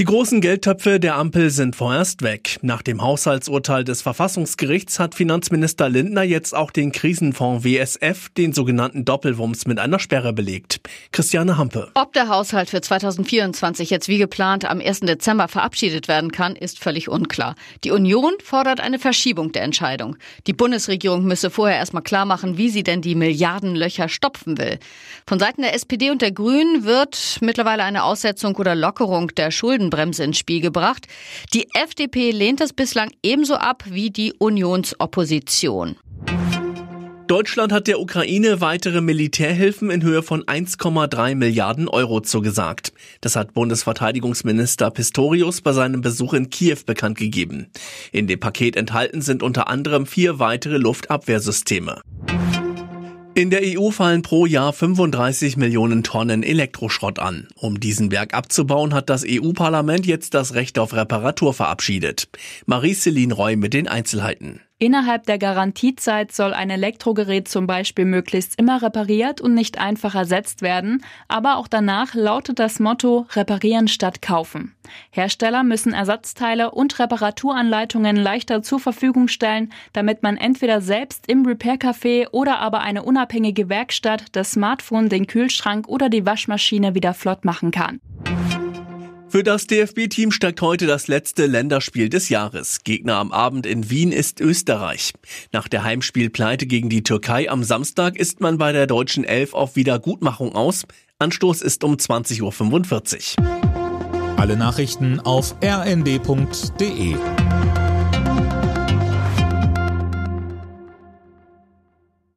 Die großen Geldtöpfe der Ampel sind vorerst weg. Nach dem Haushaltsurteil des Verfassungsgerichts hat Finanzminister Lindner jetzt auch den Krisenfonds WSF, den sogenannten Doppelwumms, mit einer Sperre belegt. Christiane Hampe. Ob der Haushalt für 2024 jetzt wie geplant am 1. Dezember verabschiedet werden kann, ist völlig unklar. Die Union fordert eine Verschiebung der Entscheidung. Die Bundesregierung müsse vorher erstmal klar machen, wie sie denn die Milliardenlöcher stopfen will. Von Seiten der SPD und der Grünen wird mittlerweile eine Aussetzung oder Lockerung der Schulden Schuldenbremse ins Spiel gebracht. Die FDP lehnt es bislang ebenso ab wie die Unionsopposition. Deutschland hat der Ukraine weitere Militärhilfen in Höhe von 1,3 Milliarden Euro zugesagt. Das hat Bundesverteidigungsminister Pistorius bei seinem Besuch in Kiew bekannt gegeben. In dem Paket enthalten sind unter anderem vier weitere Luftabwehrsysteme. In der EU fallen pro Jahr 35 Millionen Tonnen Elektroschrott an. Um diesen Berg abzubauen, hat das EU-Parlament jetzt das Recht auf Reparatur verabschiedet. Marie-Céline Roy mit den Einzelheiten. Innerhalb der Garantiezeit soll ein Elektrogerät zum Beispiel möglichst immer repariert und nicht einfach ersetzt werden, aber auch danach lautet das Motto Reparieren statt kaufen. Hersteller müssen Ersatzteile und Reparaturanleitungen leichter zur Verfügung stellen, damit man entweder selbst im Repair-Café oder aber eine unabhängige Werkstatt das Smartphone, den Kühlschrank oder die Waschmaschine wieder flott machen kann. Für das DFB-Team steigt heute das letzte Länderspiel des Jahres. Gegner am Abend in Wien ist Österreich. Nach der Heimspielpleite gegen die Türkei am Samstag ist man bei der deutschen Elf auf Wiedergutmachung aus. Anstoß ist um 20.45 Uhr. Alle Nachrichten auf rnd.de